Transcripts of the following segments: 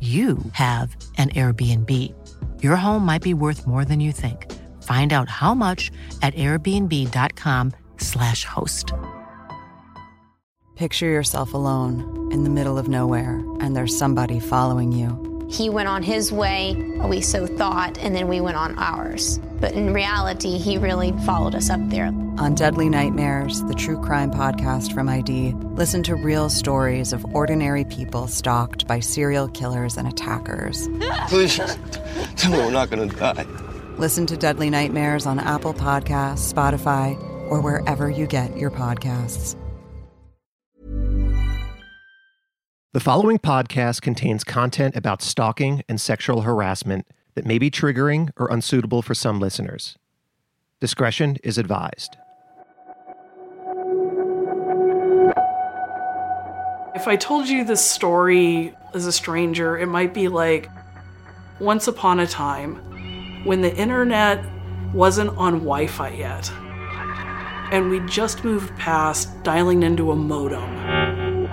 you have an Airbnb. Your home might be worth more than you think. Find out how much at airbnb.com/slash host. Picture yourself alone in the middle of nowhere, and there's somebody following you. He went on his way, we so thought, and then we went on ours. But in reality, he really followed us up there. On Deadly Nightmares, the true crime podcast from ID, listen to real stories of ordinary people stalked by serial killers and attackers. Please, tell me we're not going to die. Listen to Deadly Nightmares on Apple Podcasts, Spotify, or wherever you get your podcasts. The following podcast contains content about stalking and sexual harassment that may be triggering or unsuitable for some listeners. Discretion is advised. If I told you this story as a stranger, it might be like once upon a time when the internet wasn't on Wi Fi yet, and we just moved past dialing into a modem.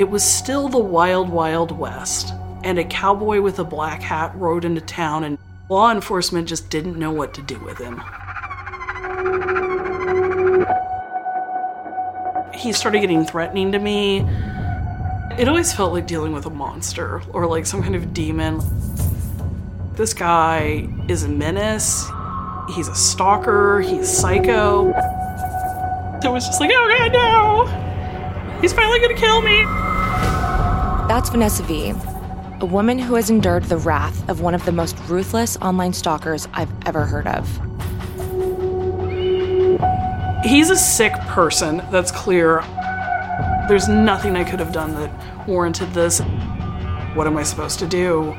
It was still the wild, wild west, and a cowboy with a black hat rode into town, and law enforcement just didn't know what to do with him. He started getting threatening to me. It always felt like dealing with a monster or like some kind of demon. This guy is a menace. He's a stalker. He's psycho. It was just like, oh god, no! He's finally gonna kill me! That's Vanessa V, a woman who has endured the wrath of one of the most ruthless online stalkers I've ever heard of. He's a sick person, that's clear. There's nothing I could have done that warranted this. What am I supposed to do?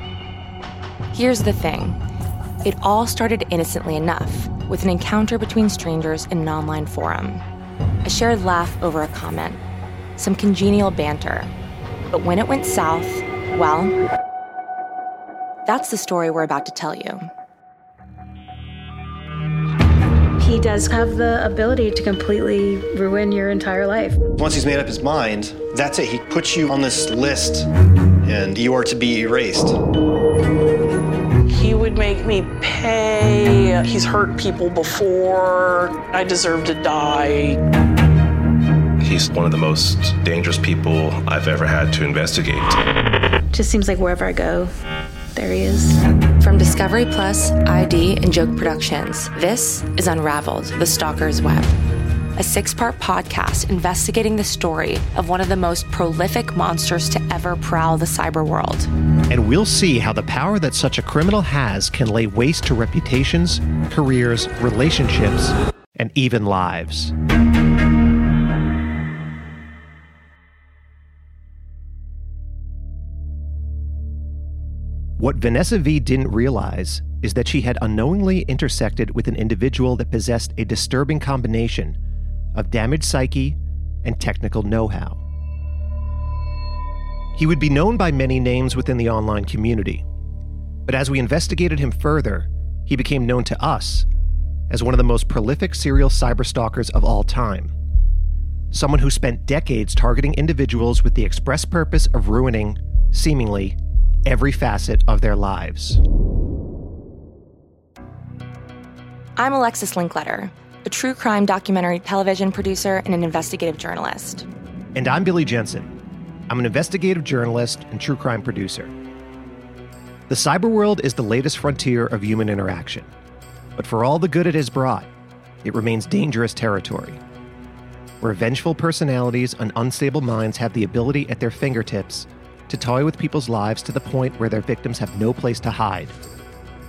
Here's the thing it all started innocently enough with an encounter between strangers in an online forum. A shared laugh over a comment, some congenial banter. But when it went south, well, that's the story we're about to tell you. He does have the ability to completely ruin your entire life. Once he's made up his mind, that's it. He puts you on this list and you are to be erased. He would make me pay. He's hurt people before. I deserve to die. He's one of the most dangerous people I've ever had to investigate. Just seems like wherever I go, there he is. From Discovery Plus, ID, and Joke Productions, this is Unraveled The Stalker's Web, a six part podcast investigating the story of one of the most prolific monsters to ever prowl the cyber world. And we'll see how the power that such a criminal has can lay waste to reputations, careers, relationships, and even lives. What Vanessa V didn't realize is that she had unknowingly intersected with an individual that possessed a disturbing combination of damaged psyche and technical know how. He would be known by many names within the online community, but as we investigated him further, he became known to us as one of the most prolific serial cyberstalkers of all time. Someone who spent decades targeting individuals with the express purpose of ruining, seemingly, every facet of their lives. I'm Alexis Linkletter, a true crime documentary television producer and an investigative journalist. And I'm Billy Jensen. I'm an investigative journalist and true crime producer. The cyber world is the latest frontier of human interaction. But for all the good it has brought, it remains dangerous territory. Where vengeful personalities and unstable minds have the ability at their fingertips to toy with people's lives to the point where their victims have no place to hide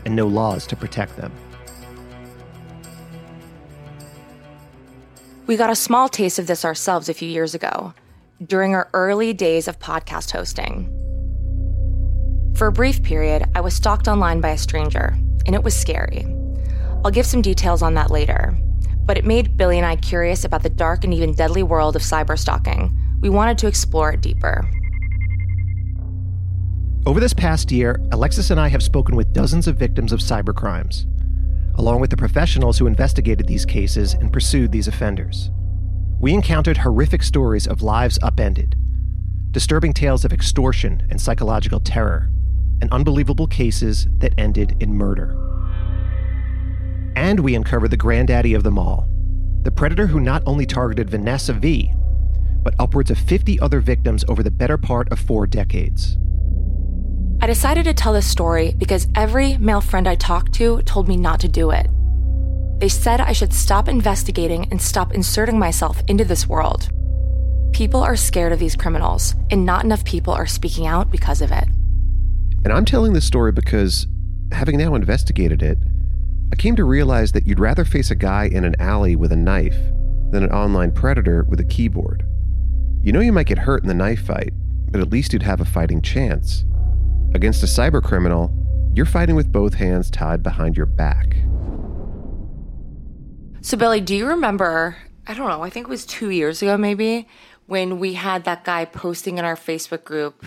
and no laws to protect them. We got a small taste of this ourselves a few years ago, during our early days of podcast hosting. For a brief period, I was stalked online by a stranger, and it was scary. I'll give some details on that later, but it made Billy and I curious about the dark and even deadly world of cyberstalking. We wanted to explore it deeper. Over this past year, Alexis and I have spoken with dozens of victims of cybercrimes, along with the professionals who investigated these cases and pursued these offenders. We encountered horrific stories of lives upended, disturbing tales of extortion and psychological terror, and unbelievable cases that ended in murder. And we uncovered the granddaddy of them all, the predator who not only targeted Vanessa V, but upwards of 50 other victims over the better part of four decades. I decided to tell this story because every male friend I talked to told me not to do it. They said I should stop investigating and stop inserting myself into this world. People are scared of these criminals, and not enough people are speaking out because of it. And I'm telling this story because, having now investigated it, I came to realize that you'd rather face a guy in an alley with a knife than an online predator with a keyboard. You know you might get hurt in the knife fight, but at least you'd have a fighting chance. Against a cybercriminal, you're fighting with both hands tied behind your back. So, Billy, do you remember? I don't know, I think it was two years ago, maybe, when we had that guy posting in our Facebook group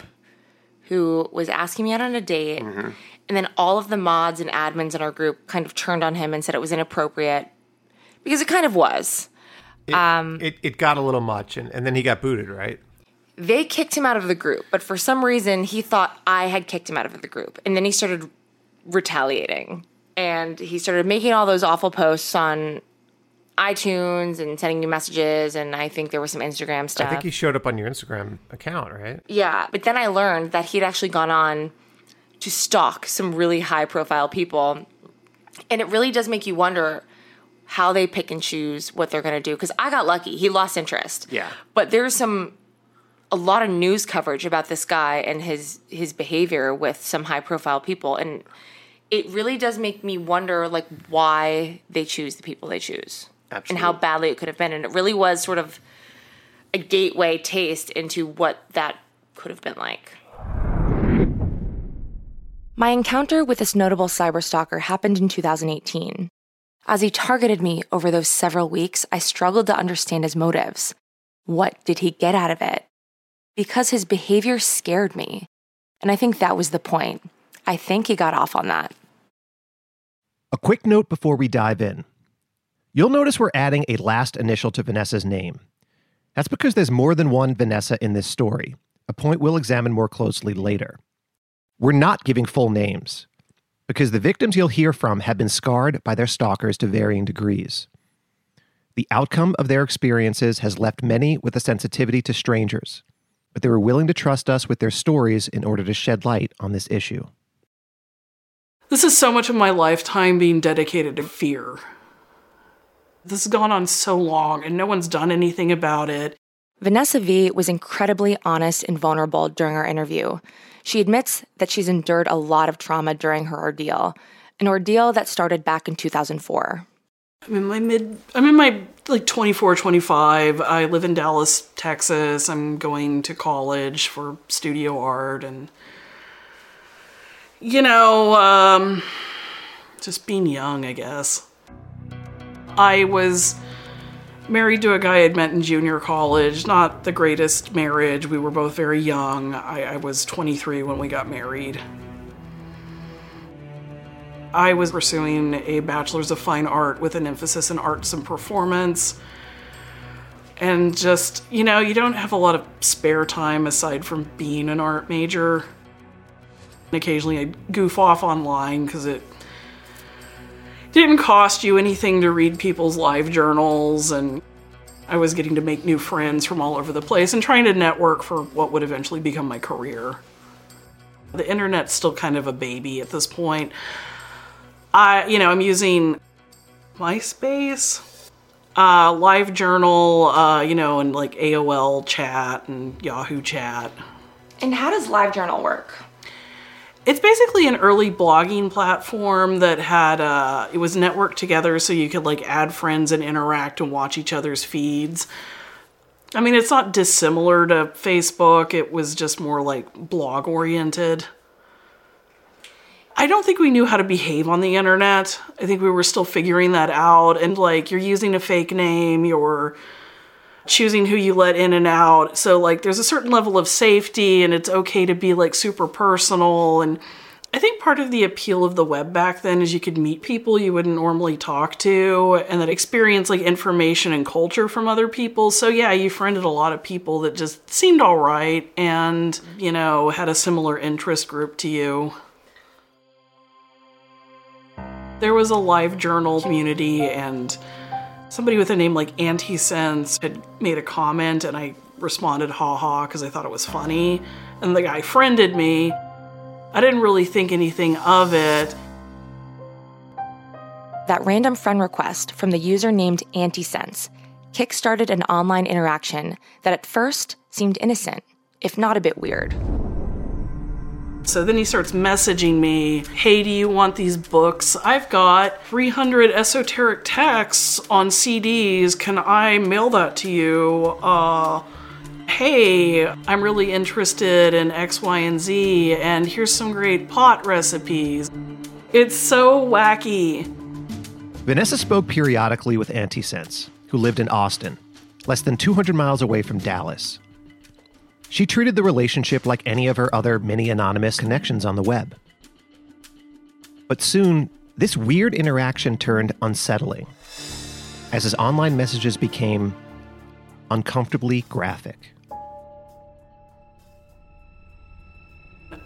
who was asking me out on a date. Mm-hmm. And then all of the mods and admins in our group kind of turned on him and said it was inappropriate because it kind of was. It, um, it, it got a little much, and, and then he got booted, right? They kicked him out of the group, but for some reason he thought I had kicked him out of the group. And then he started retaliating. And he started making all those awful posts on iTunes and sending you messages. And I think there was some Instagram stuff. I think he showed up on your Instagram account, right? Yeah. But then I learned that he'd actually gone on to stalk some really high profile people. And it really does make you wonder how they pick and choose what they're going to do. Because I got lucky. He lost interest. Yeah. But there's some a lot of news coverage about this guy and his his behavior with some high profile people. And it really does make me wonder like why they choose the people they choose Absolutely. and how badly it could have been. And it really was sort of a gateway taste into what that could have been like. My encounter with this notable cyberstalker happened in 2018 as he targeted me over those several weeks i struggled to understand his motives. What did he get out of it because his behavior scared me. And I think that was the point. I think he got off on that. A quick note before we dive in. You'll notice we're adding a last initial to Vanessa's name. That's because there's more than one Vanessa in this story, a point we'll examine more closely later. We're not giving full names, because the victims you'll hear from have been scarred by their stalkers to varying degrees. The outcome of their experiences has left many with a sensitivity to strangers, but they were willing to trust us with their stories in order to shed light on this issue. This is so much of my lifetime being dedicated to fear. This has gone on so long and no one's done anything about it. Vanessa V was incredibly honest and vulnerable during our interview. She admits that she's endured a lot of trauma during her ordeal, an ordeal that started back in 2004. I'm in my mid, I'm in my like 24, 25. I live in Dallas, Texas. I'm going to college for studio art and, you know, um, just being young, I guess. I was married to a guy I'd met in junior college. Not the greatest marriage. We were both very young. I, I was 23 when we got married. I was pursuing a bachelor's of fine art with an emphasis in arts and performance. And just, you know, you don't have a lot of spare time aside from being an art major. Occasionally I goof off online because it didn't cost you anything to read people's live journals and I was getting to make new friends from all over the place and trying to network for what would eventually become my career. The internet's still kind of a baby at this point. I, you know, I'm using MySpace, uh, Live Journal, uh, you know, and like AOL chat and Yahoo chat. And how does LiveJournal work? It's basically an early blogging platform that had uh, it was networked together so you could like add friends and interact and watch each other's feeds. I mean, it's not dissimilar to Facebook. It was just more like blog oriented. I don't think we knew how to behave on the internet. I think we were still figuring that out. And like, you're using a fake name, you're choosing who you let in and out. So, like, there's a certain level of safety, and it's okay to be like super personal. And I think part of the appeal of the web back then is you could meet people you wouldn't normally talk to and that experience like information and culture from other people. So, yeah, you friended a lot of people that just seemed all right and, you know, had a similar interest group to you. There was a live journal community, and somebody with a name like Antisense had made a comment, and I responded ha ha because I thought it was funny. And the guy friended me. I didn't really think anything of it. That random friend request from the user named Antisense kickstarted an online interaction that at first seemed innocent, if not a bit weird. So then he starts messaging me, Hey, do you want these books? I've got 300 esoteric texts on CDs. Can I mail that to you? Uh, hey, I'm really interested in X, Y, and Z, and here's some great pot recipes. It's so wacky. Vanessa spoke periodically with Antisense, who lived in Austin, less than 200 miles away from Dallas. She treated the relationship like any of her other many anonymous connections on the web. But soon, this weird interaction turned unsettling as his online messages became uncomfortably graphic.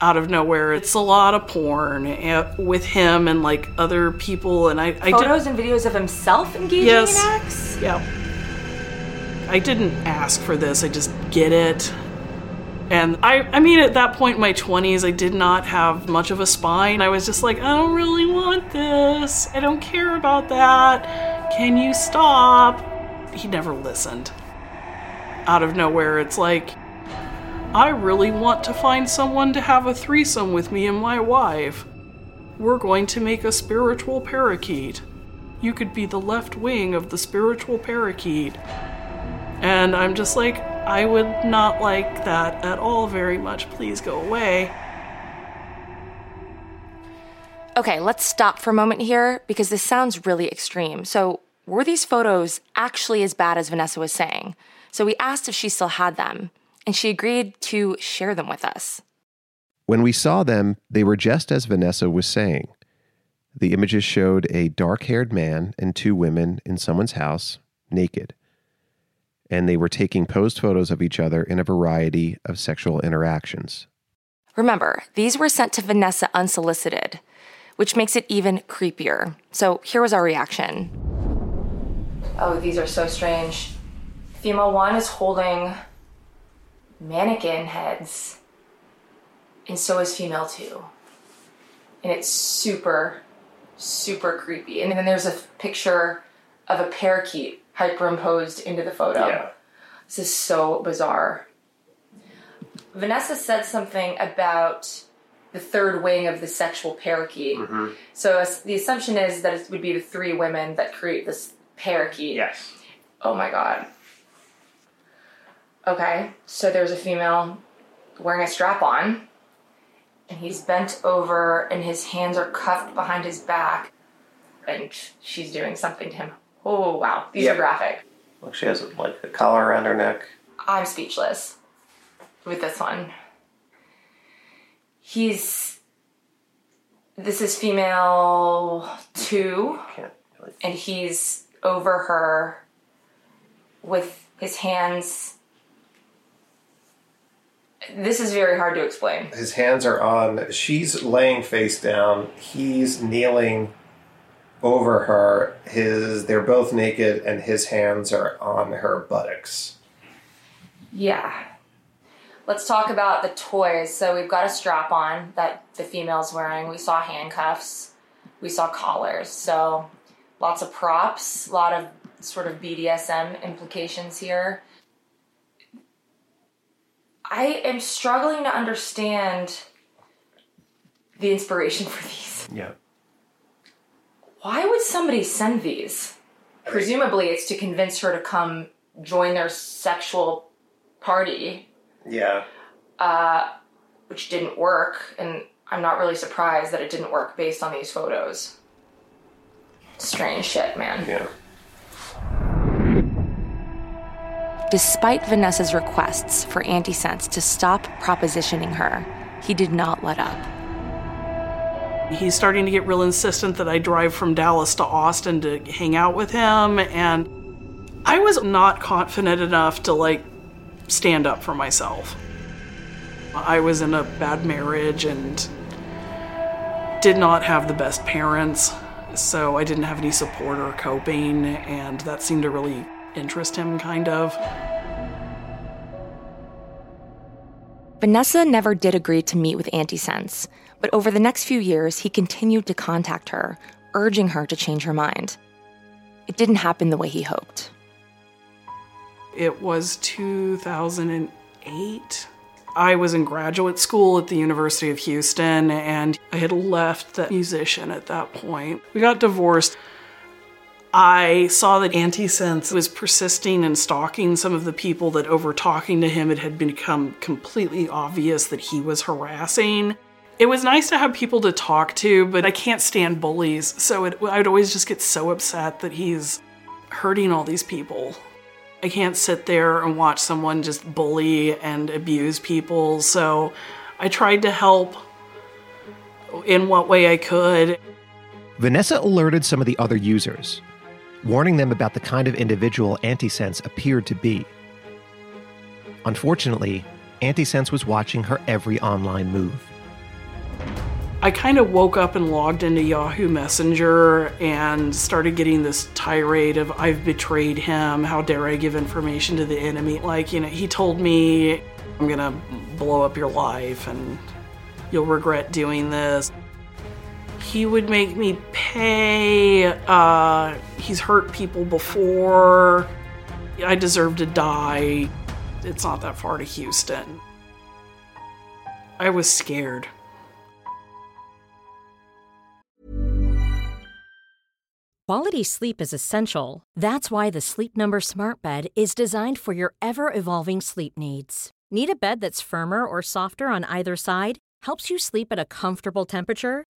Out of nowhere, it's a lot of porn eh, with him and like other people, and I, I Photos and videos of himself engaging Yes. in acts? Yeah. I didn't ask for this, I just get it. And I, I mean, at that point in my 20s, I did not have much of a spine. I was just like, I don't really want this. I don't care about that. Can you stop? He never listened. Out of nowhere, it's like, I really want to find someone to have a threesome with me and my wife. We're going to make a spiritual parakeet. You could be the left wing of the spiritual parakeet. And I'm just like, I would not like that at all very much. Please go away. Okay, let's stop for a moment here because this sounds really extreme. So, were these photos actually as bad as Vanessa was saying? So, we asked if she still had them, and she agreed to share them with us. When we saw them, they were just as Vanessa was saying. The images showed a dark haired man and two women in someone's house, naked. And they were taking posed photos of each other in a variety of sexual interactions. Remember, these were sent to Vanessa unsolicited, which makes it even creepier. So, here was our reaction. Oh, these are so strange. Female one is holding mannequin heads, and so is female two. And it's super, super creepy. And then there's a picture of a parakeet hyperimposed into the photo. Yeah. This is so bizarre. Vanessa said something about the third wing of the sexual parakeet. Mm-hmm. So the assumption is that it would be the three women that create this parakeet. Yes. Oh my god. Okay, so there's a female wearing a strap on, and he's bent over, and his hands are cuffed behind his back, and she's doing something to him. Oh wow, these Yeah. are graphic. Look, she has like a collar around her neck. I'm speechless with this one. He's. This is female two, and he's over her with his hands. This is very hard to explain. His hands are on. She's laying face down. He's kneeling over her. His they're both naked, and his hands are on her buttocks. Yeah. Let's talk about the toys. So we've got a strap on that the female's wearing. We saw handcuffs. We saw collars. So lots of props, a lot of sort of BDSM implications here. I am struggling to understand the inspiration for these. Yeah. Why would somebody send these? Presumably, it's to convince her to come join their sexual party, Yeah. uh, which didn't work, and I'm not really surprised that it didn't work based on these photos. Strange shit, man. Yeah. Despite Vanessa's requests for Antisense to stop propositioning her, he did not let up. He's starting to get real insistent that I drive from Dallas to Austin to hang out with him, and I was not confident enough to like stand up for myself. I was in a bad marriage and did not have the best parents, so I didn't have any support or coping, and that seemed to really interest him, kind of. Vanessa never did agree to meet with Antisense, but over the next few years, he continued to contact her, urging her to change her mind. It didn't happen the way he hoped. It was 2008. I was in graduate school at the University of Houston and I had left the musician at that point. We got divorced. I saw that Antisense was persisting and stalking some of the people that over talking to him it had become completely obvious that he was harassing. It was nice to have people to talk to, but I can't stand bullies, so it, I'd always just get so upset that he's hurting all these people. I can't sit there and watch someone just bully and abuse people, so I tried to help in what way I could. Vanessa alerted some of the other users, warning them about the kind of individual Antisense appeared to be. Unfortunately, Antisense was watching her every online move. I kind of woke up and logged into Yahoo Messenger and started getting this tirade of I've betrayed him, how dare I give information to the enemy. Like, you know, he told me I'm gonna blow up your life and you'll regret doing this. He would make me pay. Uh, he's hurt people before. I deserve to die. It's not that far to Houston. I was scared. Quality sleep is essential. That's why the Sleep Number Smart Bed is designed for your ever evolving sleep needs. Need a bed that's firmer or softer on either side? Helps you sleep at a comfortable temperature?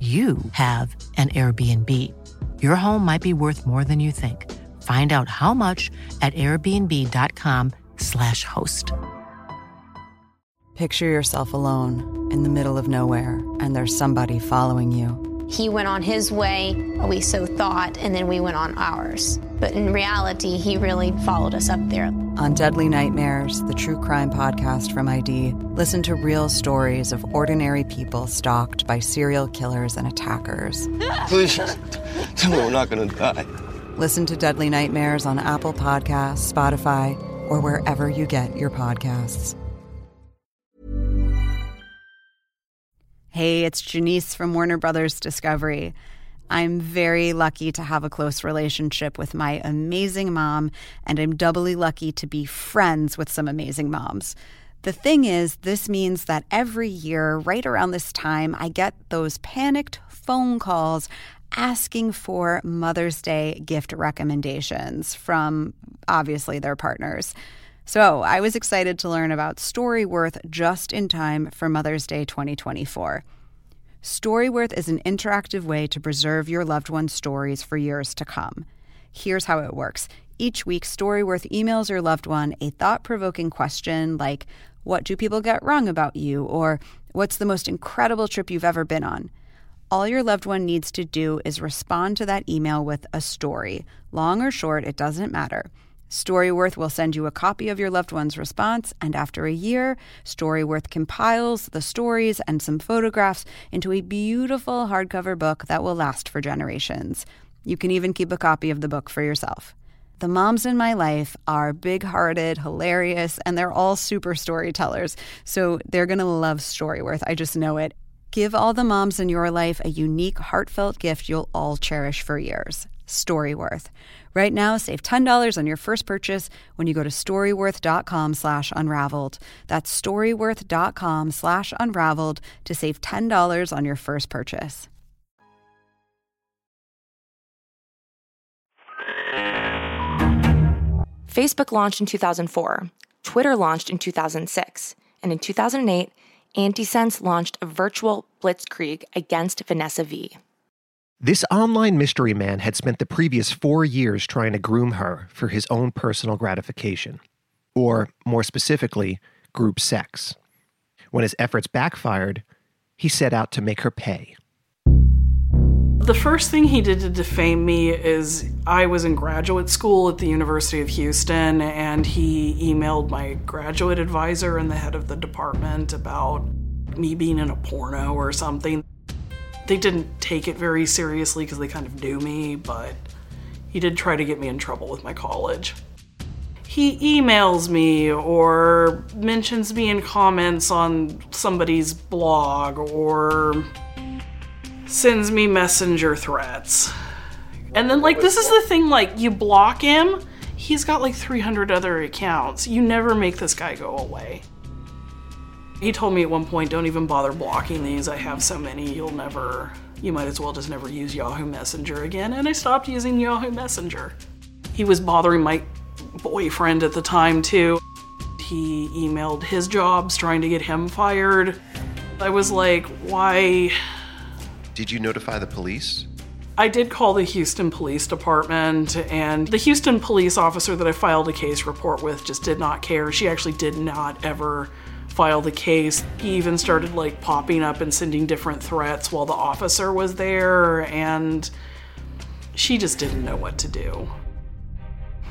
you have an Airbnb. Your home might be worth more than you think. Find out how much at airbnb.com/slash host. Picture yourself alone in the middle of nowhere, and there's somebody following you. He went on his way, we so thought, and then we went on ours. But in reality, he really followed us up there. On Deadly Nightmares, the true crime podcast from ID, listen to real stories of ordinary people stalked by serial killers and attackers. Please, tell me we're not gonna die. Listen to Deadly Nightmares on Apple Podcasts, Spotify, or wherever you get your podcasts. Hey, it's Janice from Warner Brothers Discovery. I'm very lucky to have a close relationship with my amazing mom, and I'm doubly lucky to be friends with some amazing moms. The thing is, this means that every year, right around this time, I get those panicked phone calls asking for Mother's Day gift recommendations from obviously their partners. So I was excited to learn about Storyworth just in time for Mother's Day 2024. Storyworth is an interactive way to preserve your loved one's stories for years to come. Here's how it works. Each week, Storyworth emails your loved one a thought provoking question like, What do people get wrong about you? or What's the most incredible trip you've ever been on? All your loved one needs to do is respond to that email with a story. Long or short, it doesn't matter. Storyworth will send you a copy of your loved one's response, and after a year, Storyworth compiles the stories and some photographs into a beautiful hardcover book that will last for generations. You can even keep a copy of the book for yourself. The moms in my life are big hearted, hilarious, and they're all super storytellers. So they're going to love Storyworth. I just know it. Give all the moms in your life a unique, heartfelt gift you'll all cherish for years. Storyworth. Right now, save $10 on your first purchase when you go to storyworth.com slash unraveled. That's storyworth.com slash unraveled to save $10 on your first purchase. Facebook launched in 2004, Twitter launched in 2006, and in 2008, Antisense launched a virtual blitzkrieg against Vanessa V. This online mystery man had spent the previous four years trying to groom her for his own personal gratification, or more specifically, group sex. When his efforts backfired, he set out to make her pay. The first thing he did to defame me is I was in graduate school at the University of Houston, and he emailed my graduate advisor and the head of the department about me being in a porno or something. They didn't take it very seriously because they kind of knew me, but he did try to get me in trouble with my college. He emails me or mentions me in comments on somebody's blog or sends me messenger threats. And then, like, this is the thing like, you block him, he's got like 300 other accounts. You never make this guy go away. He told me at one point, don't even bother blocking these. I have so many, you'll never, you might as well just never use Yahoo Messenger again. And I stopped using Yahoo Messenger. He was bothering my boyfriend at the time, too. He emailed his jobs trying to get him fired. I was like, why? Did you notify the police? I did call the Houston Police Department, and the Houston police officer that I filed a case report with just did not care. She actually did not ever file the case. He even started like popping up and sending different threats while the officer was there, and she just didn't know what to do.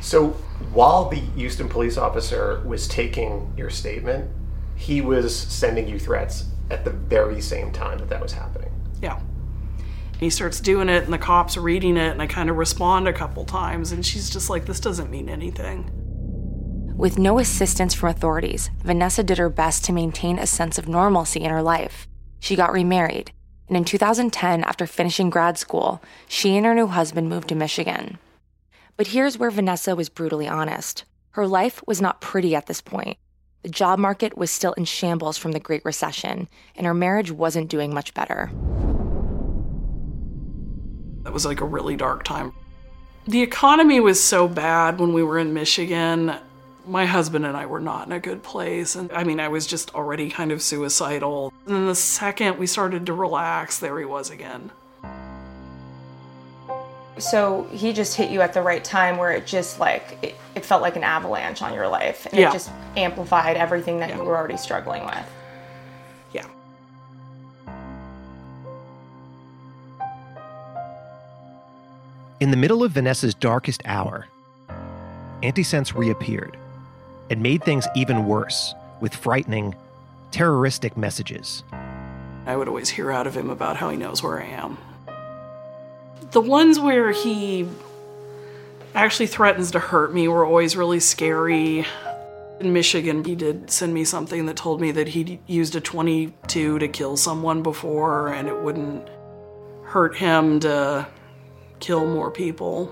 So while the Houston police officer was taking your statement, he was sending you threats at the very same time that that was happening. Yeah. He starts doing it, and the cops are reading it, and I kind of respond a couple times, and she's just like, this doesn't mean anything. With no assistance from authorities, Vanessa did her best to maintain a sense of normalcy in her life. She got remarried, and in 2010, after finishing grad school, she and her new husband moved to Michigan. But here's where Vanessa was brutally honest. Her life was not pretty at this point. The job market was still in shambles from the Great Recession, and her marriage wasn't doing much better. That was like a really dark time. The economy was so bad when we were in Michigan. My husband and I were not in a good place. And I mean, I was just already kind of suicidal. And then the second we started to relax, there he was again. So he just hit you at the right time where it just like, it, it felt like an avalanche on your life. And Yeah. it just amplified everything that you were already struggling with. Yeah. In the middle of Vanessa's darkest hour, Antisense reappeared and made things even worse with frightening, terroristic messages. I would always hear out of him about how he knows where I am. The ones where he actually threatens to hurt me were always really scary. In Michigan, he did send me something that told me that he'd used a 22 to kill someone before and it wouldn't hurt him to kill more people.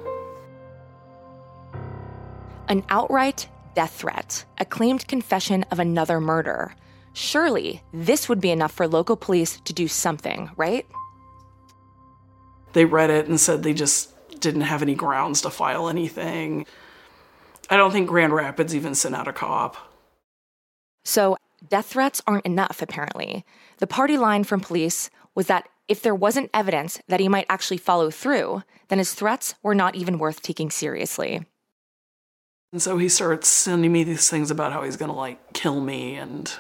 An outright death threat, a claimed confession of another murder. Surely this would be enough for local police to do something, right? They read it and said they just didn't have any grounds to file anything. I don't think Grand Rapids even sent out a cop. So, death threats aren't enough, apparently. The party line from police was that if there wasn't evidence that he might actually follow through, then his threats were not even worth taking seriously. And so he starts sending me these things about how he's gonna like kill me and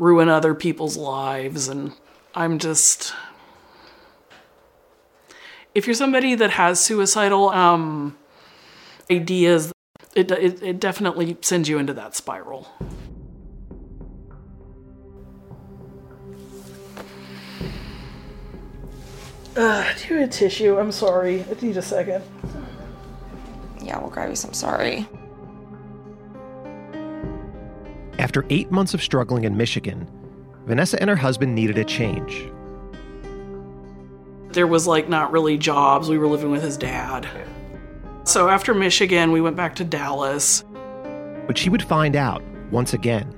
ruin other people's lives. And I'm just. If you're somebody that has suicidal um, ideas, it, it, it definitely sends you into that spiral. Uh, do a tissue? I'm sorry. I need a second. Yeah, we'll grab you some sorry. After eight months of struggling in Michigan, Vanessa and her husband needed a change. There was like not really jobs. We were living with his dad. So after Michigan, we went back to Dallas. But she would find out, once again,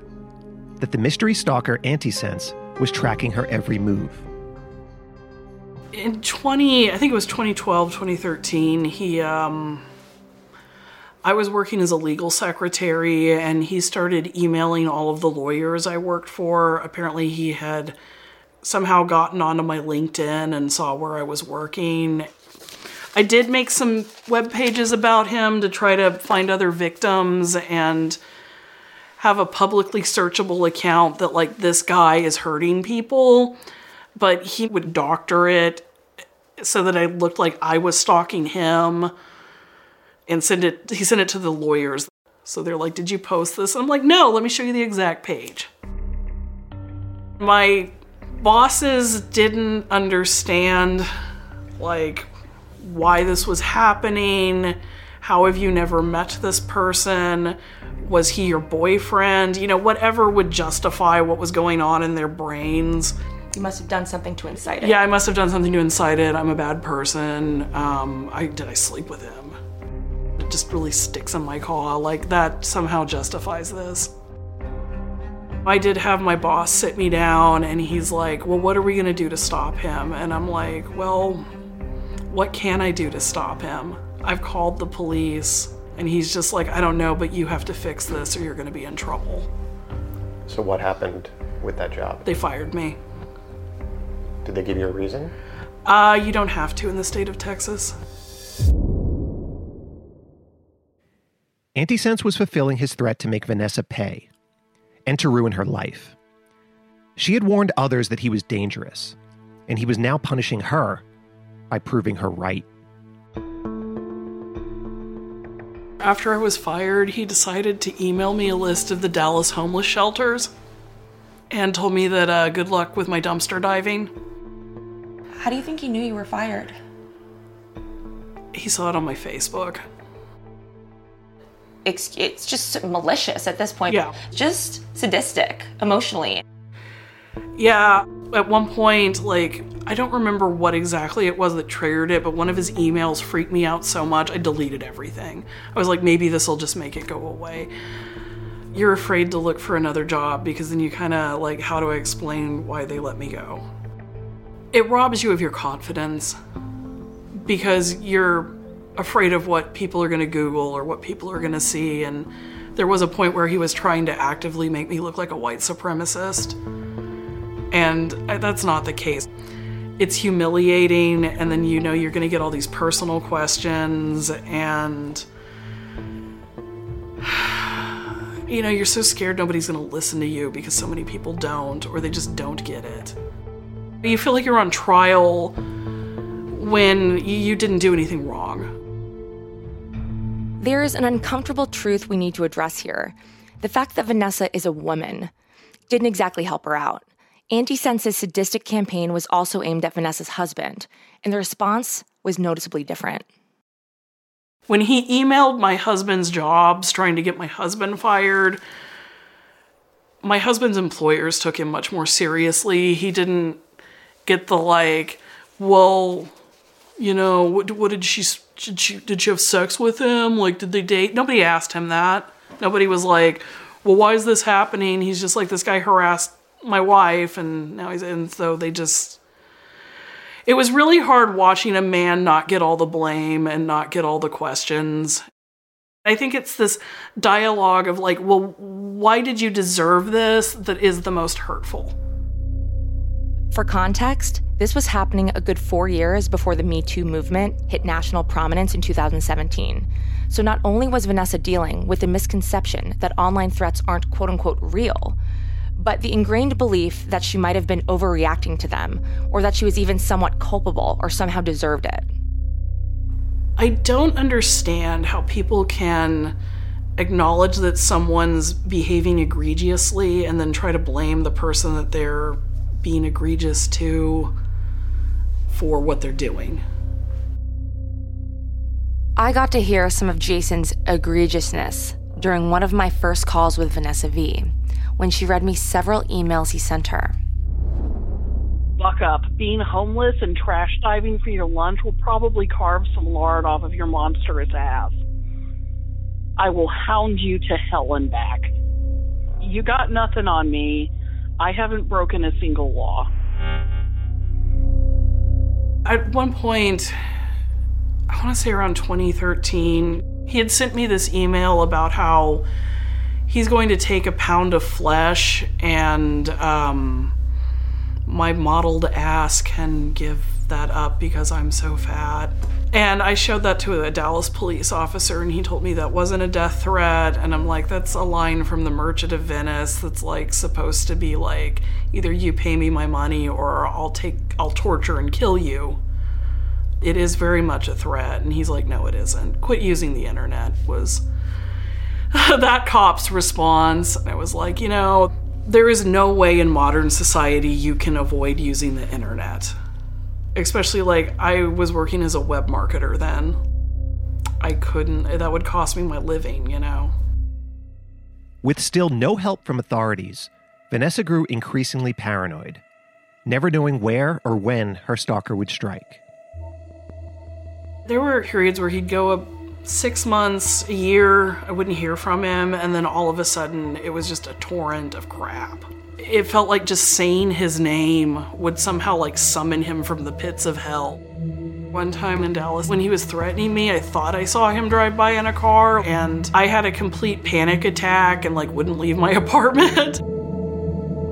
that the mystery stalker Antisense was tracking her every move. In 20, I think it was 2012, 2013, he um I was working as a legal secretary and he started emailing all of the lawyers I worked for. Apparently, he had somehow gotten onto my LinkedIn and saw where I was working. I did make some web pages about him to try to find other victims and have a publicly searchable account that, like, this guy is hurting people. But he would doctor it so that I looked like I was stalking him and send it he sent it to the lawyers. So they're like did you post this? And i'm like no let me show you the exact page. My bosses didn't understand like why this was happening. How have you never met this person? Was he your boyfriend? You know whatever would justify what was going on in their brains. You must have done something to incite it. yeah i must have done something to incite it. I'm a bad person. Um, I, did i sleep with him it just really sticks in my craw. Like that somehow justifies this. I did have my boss sit me down and he's like, Well, what are we going to do to stop him? And I'm like, Well, what can I do to stop him? I've called the police. And he's just like, I don't know, but you have to fix this or you're going to be in trouble. So what happened with that job? They fired me. Did they give you a reason? Uh, you don't have to in the state of Texas. Antisense was fulfilling his threat to make Vanessa pay and to ruin her life. She had warned others that he was dangerous, and he was now punishing her by proving her right. After I was fired, he decided to email me a list of the Dallas homeless shelters and told me that uh, good luck with my dumpster diving. How do you think he knew you were fired? He saw it on my Facebook. It's, just malicious at this point. Yeah. Just sadistic, emotionally. Yeah, at one point, like, I don't remember what exactly it was that triggered it, but one of his emails freaked me out so much, I deleted everything. I was like, maybe this will just make it go away. You're afraid to look for another job because then you kind of, like, how do I explain why they let me go? It robs you of your confidence because you're afraid of what people are going to Google or what people are going to see. And there was a point where he was trying to actively make me look like a white supremacist. And that's not the case. It's humiliating, and then you know you're going to get all these personal questions, and you know, you're so scared nobody's going to listen to you because so many people don't, or they just don't get it. You feel like you're on trial when you didn't do anything wrong. There is an uncomfortable truth we need to address here. The fact that Vanessa is a woman didn't exactly help her out. Antisense's sadistic campaign was also aimed at Vanessa's husband, and the response was noticeably different. When he emailed my husband's jobs trying to get my husband fired, my husband's employers took him much more seriously. He didn't get the like, well, you know, what, what did she, did she did she have sex with him? Like, did they date? Nobody asked him that. Nobody was like, well, why is this happening? He's just like this guy harassed my wife, and now he's and so they just. It was really hard watching a man not get all the blame and not get all the questions. I think it's this dialogue of like, well, why did you deserve this that is the most hurtful. For context, this was happening a good four years before the Me Too movement hit national prominence in 2017. So not only was Vanessa dealing with the misconception that online threats aren't quote unquote real, but the ingrained belief that she might have been overreacting to them, or that she was even somewhat culpable or somehow deserved it. I don't understand how people can acknowledge that someone's behaving egregiously and then try to blame the person that they're being egregious to for what they're doing. I got to hear some of Jason's egregiousness during one of my first calls with Vanessa V when she read me several emails he sent her. Buck up. Being homeless and trash diving for your lunch will probably carve some lard off of your monstrous ass. I will hound you to hell and back. You got nothing on me. I haven't broken a single law. At one point, I want to say around 2013, he had sent me this email about how he's going to take a pound of flesh and um, my modeled ass can give that up because I'm so fat. And I showed that to a Dallas police officer, and he told me that wasn't a death threat. And I'm like, that's a line from The Merchant of Venice that's like supposed to be like, either you pay me my money or I'll take, I'll torture and kill you. It is very much a threat. And he's like, no, it isn't. Quit using the internet was that cop's response. I was like, you know, there is no way in modern society you can avoid using the internet. Especially like I was working as a web marketer then. I couldn't, that would cost me my living, you know. With still no help from authorities, Vanessa grew increasingly paranoid, never knowing where or when her stalker would strike. There were periods where he'd go up six months, a year, I wouldn't hear from him, and then all of a sudden it was just a torrent of crap. It felt like just saying his name would somehow like summon him from the pits of hell. One time in Dallas, when he was threatening me, I thought I saw him drive by in a car, and I had a complete panic attack and like wouldn't leave my apartment.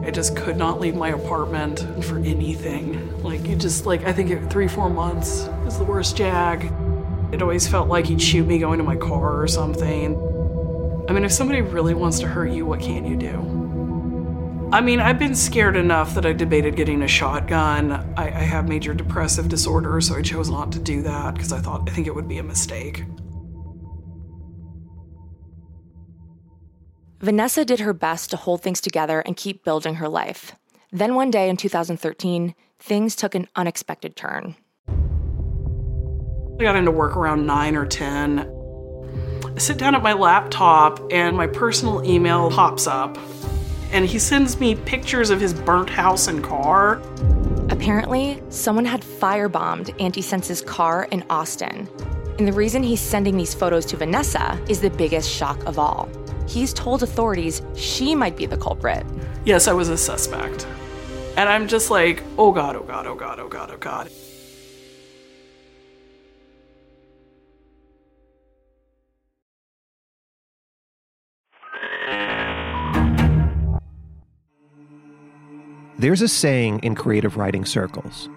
I just could not leave my apartment for anything. Like, you just, like, I think three, four months is the worst jag. It always felt like he'd shoot me going to my car or something. I mean, if somebody really wants to hurt you, what can you do? I mean, I've been scared enough that I debated getting a shotgun. I, I have major depressive disorder, so I chose not to do that because I thought I think it would be a mistake. Vanessa did her best to hold things together and keep building her life. Then one day in 2013, things took an unexpected turn. I got into work around 9 or 10. I sit down at my laptop and my personal email pops up. And he sends me pictures of his burnt house and car. Apparently, someone had firebombed Antisense's car in Austin. And the reason he's sending these photos to Vanessa is the biggest shock of all. He's told authorities she might be the culprit. Yes, I was a suspect. And I'm just like, oh God, oh God, oh God, oh God, oh God. There's a saying in creative writing circles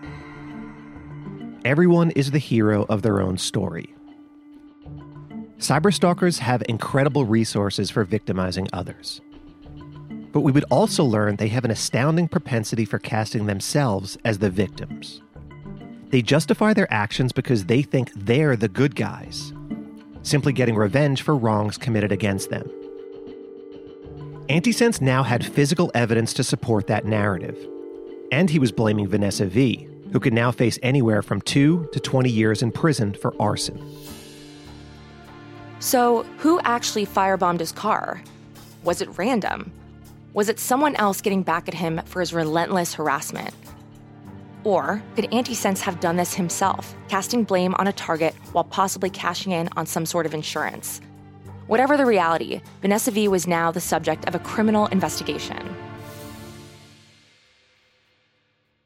everyone is the hero of their own story. Cyberstalkers have incredible resources for victimizing others. But we would also learn they have an astounding propensity for casting themselves as the victims. They justify their actions because they think they're the good guys, simply getting revenge for wrongs committed against them. Antisense now had physical evidence to support that narrative. And he was blaming Vanessa V, who could now face anywhere from 2 to 20 years in prison for arson. So, who actually firebombed his car? Was it random? Was it someone else getting back at him for his relentless harassment? Or could Antisense have done this himself, casting blame on a target while possibly cashing in on some sort of insurance? Whatever the reality, Vanessa V was now the subject of a criminal investigation.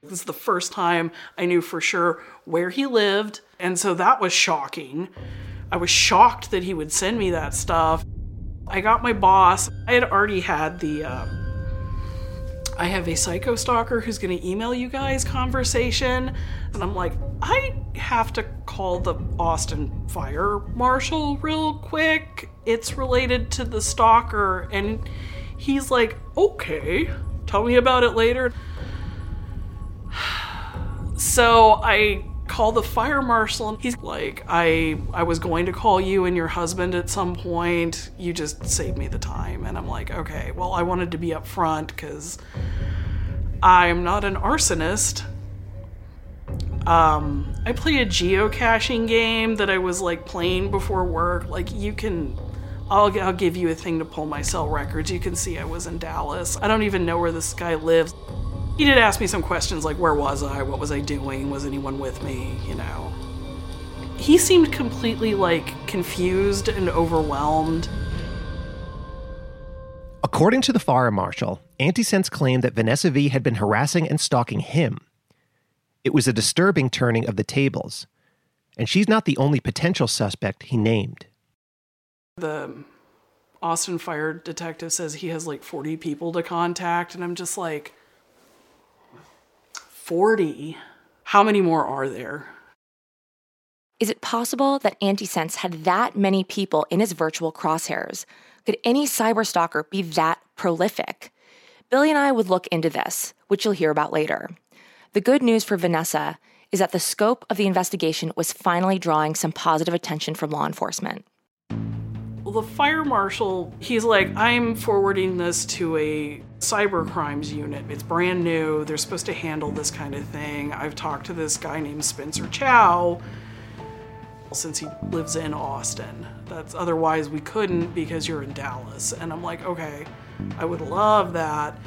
This is the first time I knew for sure where he lived, and so that was shocking. I was shocked that he would send me that stuff. I got my boss. I had already had the um, I have a psycho stalker who's going to email you guys conversation. And I'm like, I have to call the Austin fire marshal real quick. It's related to the stalker. And he's like, okay, tell me about it later. So I call the fire marshal and he's like I I was going to call you and your husband at some point. You just saved me the time. And I'm like okay well I wanted to be up front cuz I'm not an arsonist. Um I play a geocaching game that I was like playing before work. Like you can I'll, I'll give you a thing to pull my cell records. You can see I was in Dallas. I don't even know where this guy lives he did ask me some questions like where was I, what was I doing, was anyone with me, you know. He seemed completely like confused and overwhelmed. According to the fire marshal, Antisense claimed that Vanessa V had been harassing and stalking him. It was a disturbing turning of the tables, and she's not the only potential suspect he named. The Austin fire detective says he has like 40 people to contact, and I'm just like, 40. How many more are there? Is it possible that Antisense had that many people in his virtual crosshairs? Could any cyber stalker be that prolific? Billy and I would look into this, which you'll hear about later. The good news for Vanessa is that the scope of the investigation was finally drawing some positive attention from law enforcement. The fire marshal, he's like, I'm forwarding this to a cyber crimes unit. It's brand new. They're supposed to handle this kind of thing. I've talked to this guy named Spencer Chow since he lives in Austin. That's otherwise we couldn't because you're in Dallas. And I'm like, okay, I would love that.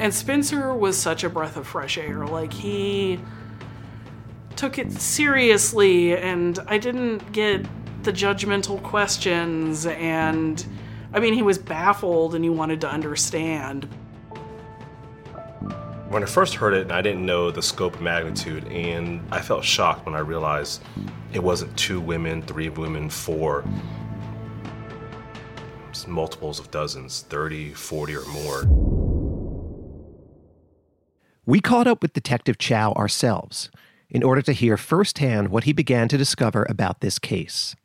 And Spencer was such a breath of fresh air. Like he took it seriously and I didn't get the judgmental questions and I mean he was baffled and he wanted to understand. When I first heard it, I didn't know the scope and magnitude, and I felt shocked when I realized it wasn't two women, three women, four. It's multiples of dozens, 30, 40 or more. We caught up with Detective Chow ourselves in order to hear firsthand what he began to discover about this case.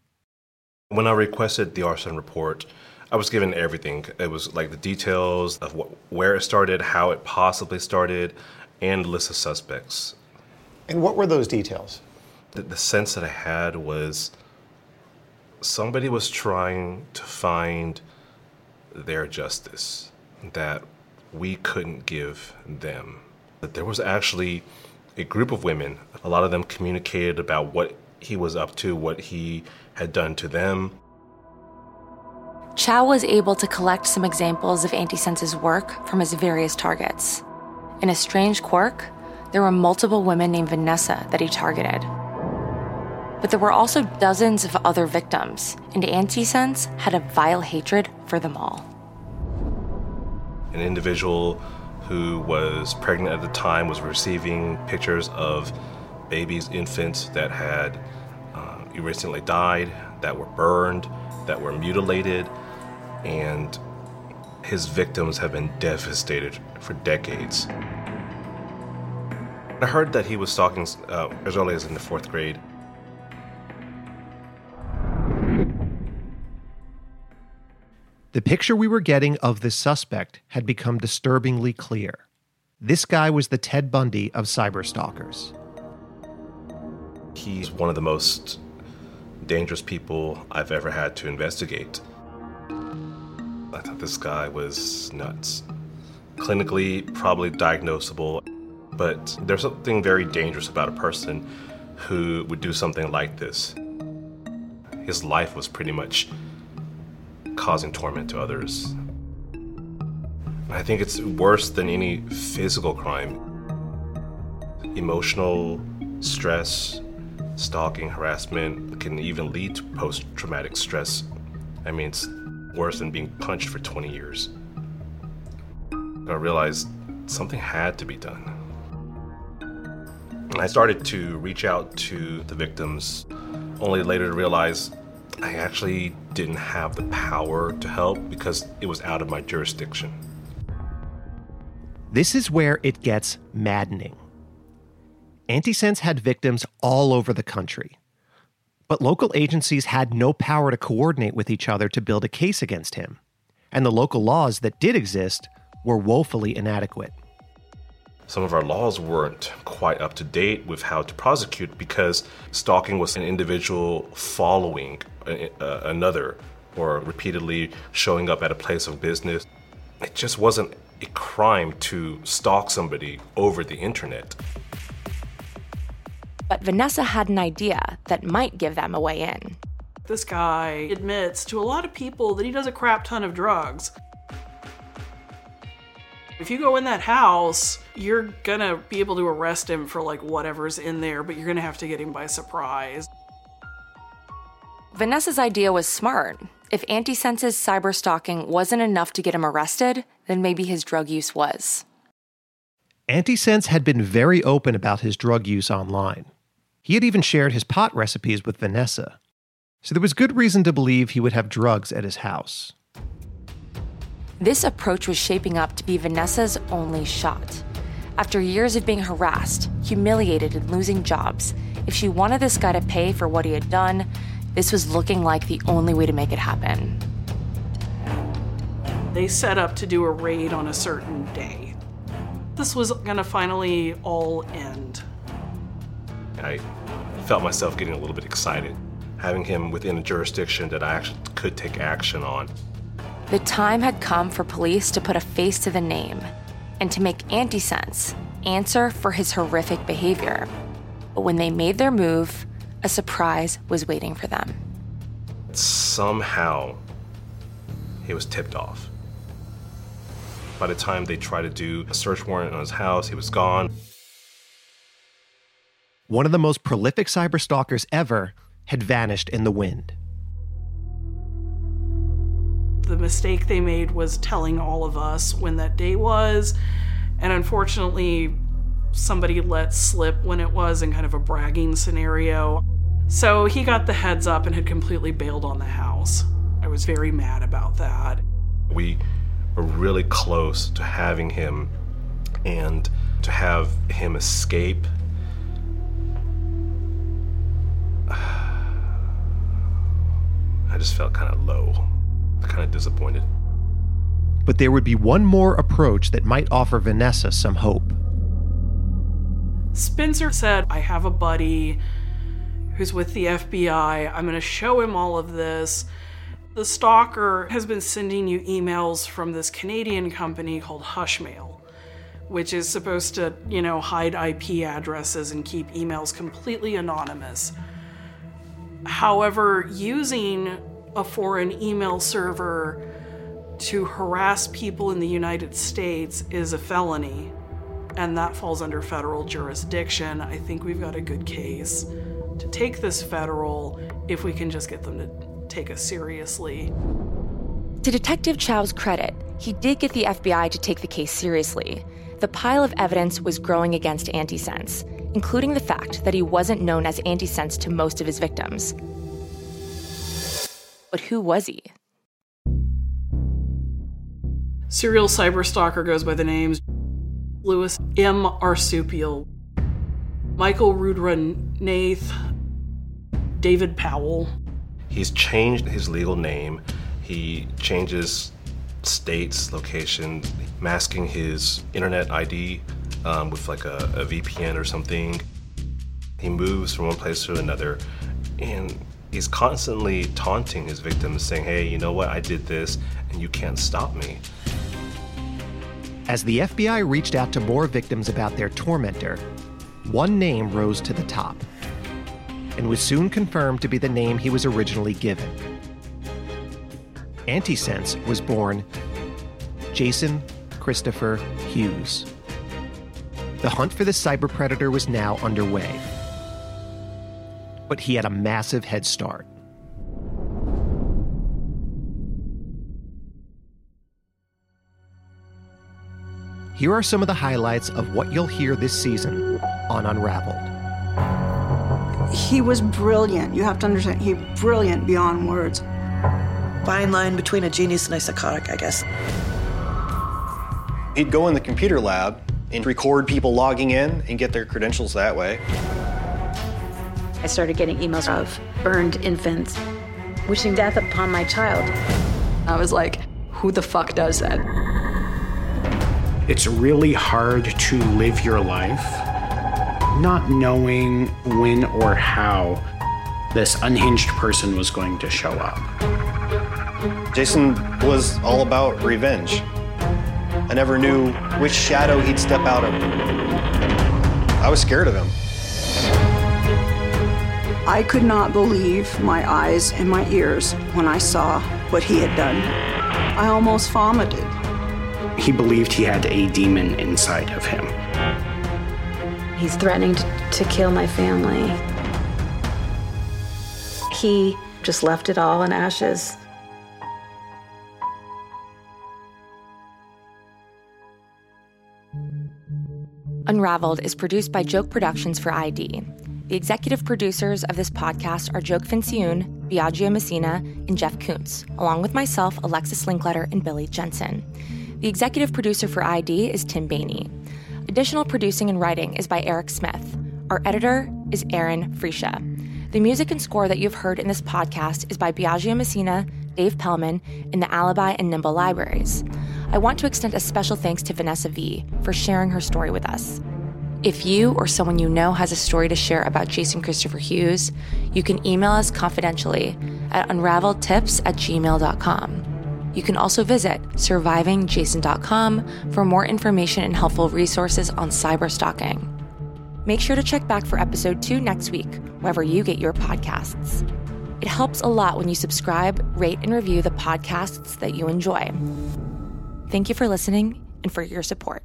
When I requested the arson report, I was given everything. It was like the details of what, where it started, how it possibly started, and the list of suspects. And what were those details? The, the sense that I had was somebody was trying to find their justice that we couldn't give them. That there was actually a group of women, a lot of them communicated about what he was up to, what he had done to them. Chow was able to collect some examples of Antisense's work from his various targets. In a strange quirk, there were multiple women named Vanessa that he targeted. But there were also dozens of other victims, and Antisense had a vile hatred for them all. An individual who was pregnant at the time was receiving pictures of babies, infants that had recently died, that were burned, that were mutilated, and his victims have been devastated for decades. I heard that he was stalking uh, as early as in the fourth grade. The picture we were getting of this suspect had become disturbingly clear. This guy was the Ted Bundy of cyberstalkers. He's one of the most dangerous people I've ever had to investigate. I thought this guy was nuts. Clinically, probably diagnosable, but there's something very dangerous about a person who would do something like this. His life was pretty much causing torment to others. I think it's worse than any physical crime. emotional stress, stalking, harassment can even lead to post traumatic stress. I mean, it's worse than being punched for 20 years. I realized something had to be done. I started to reach out to the victims, only later to realize I actually didn't have the power to help because it was out of my jurisdiction. This is where it gets maddening. Antisense had victims all over the country, but local agencies had no power to coordinate with each other to build a case against him, and the local laws that did exist were woefully inadequate some of our laws weren't quite up to date with how to prosecute because stalking was an individual following uh, another or repeatedly showing up at a place of business. It just wasn't a crime to stalk somebody over the internet. But Vanessa had an idea that might give them a way in. This guy admits to a lot of people that he does a crap ton of drugs. If you go in that house, you're gonna be able to arrest him for like whatever's in there, but you're gonna have to get him by surprise. Vanessa's idea was smart. If Antisense's cyber stalking wasn't enough to get him arrested, then maybe his drug use was. Antisense had been very open about his drug use online. He had even shared his pot recipes with Vanessa. So there was good reason to believe he would have drugs at his house. This approach was shaping up to be Vanessa's only shot. After years of being harassed, humiliated, and losing jobs, if she wanted this guy to pay for what he had done, this was looking like the only way to make it happen. They set up to do a raid on a certain day. This was going to finally all end. I felt myself getting a little bit excited, having him within a jurisdiction that I actually could take action on. The time had come for police to put a face to the name and to make Antisense answer for his horrific behavior. But when they made their move, a surprise was waiting for them. Somehow, he was tipped off. By the time they tried to do a search warrant on his house, he was gone. One of the most prolific cyberstalkers ever had vanished in the wind the mistake they made was telling all of us when that day was. And unfortunately, somebody let slip when it was in kind of a bragging scenario. So he got the heads up and had completely bailed on the house. I was very mad about that. We were really close to having him and to have him escape. I just felt kind of low kind of disappointed. But there would be one more approach that might offer Vanessa some hope. Spencer said, I have a buddy who's with the FBI. I'm going to show him all of this. The stalker has been sending you emails from this Canadian company called Hushmail, which is supposed to, you know, hide IP addresses and keep emails completely anonymous. However, using a foreign email server to harass people in the United States is a felony, and that falls under federal jurisdiction. I think we've got a good case to take this federal if we can just get them to take us seriously. To Detective Chow's credit, he did get the FBI to take the case seriously. The pile of evidence was growing against Antisense, including the fact that he wasn't known as Antisense to most of his victims. But who was he? Serial cyberstalker goes by the names Louis M. Arsupial, Michael Rudra Nath, David Powell. He's changed his legal name. He changes states, location, masking his internet ID um, with like a, a VPN or something. He moves from one place to another, and he's constantly taunting his victims, saying, hey, you know what, I did this, and you can't stop me. As the FBI reached out to more victims about their tormentor, one name rose to the top and was soon confirmed to be the name he was originally given. Antisense was born Jason Christopher Hughes. The hunt for the cyber predator was now underway. But he had a massive head start. Here are some of the highlights of what you'll hear this season on Unraveled. He was brilliant. You have to understand, he brilliant beyond words. Fine line between a genius and a psychotic, I guess. He'd go in the computer lab and record people logging in and get their credentials that way. I started getting emails of burned infants, wishing death upon my child. I was like, who the fuck does that? It's really hard to live your life not knowing when or how this unhinged person was going to show up. Jason was all about revenge. I never knew which shadow he'd step out of. I was scared of him. I could not believe my eyes and my ears when I saw what he had done. I almost vomited. He believed he had a demon inside of him. He's threatening to, to kill my family. He just left it all in ashes. Unraveled is produced by Joke Productions for ID. The executive producers of this podcast are Joke Fincioen, Biagio Messina, and Jeff Kuntz, along with myself, Alexis Linkletter, and Billy Jensen. The executive producer for ID is Tim Bainey. Additional producing and writing is by Eric Smith. Our editor is Aaron Freesia. The music and score that you've heard in this podcast is by Biagio Messina, Dave Pellman, in the Alibi and Nimble Libraries. I want to extend a special thanks to Vanessa V for sharing her story with us. If you or someone you know has a story to share about Jason Christopher Hughes, you can email us confidentially at unraveledtips at gmail.com. You can also visit survivingjason.com for more information and helpful resources on cyber stalking. Make sure to check back for episode two next week, wherever you get your podcasts. It helps a lot when you subscribe, rate, and review the podcasts that you enjoy. Thank you for listening and for your support.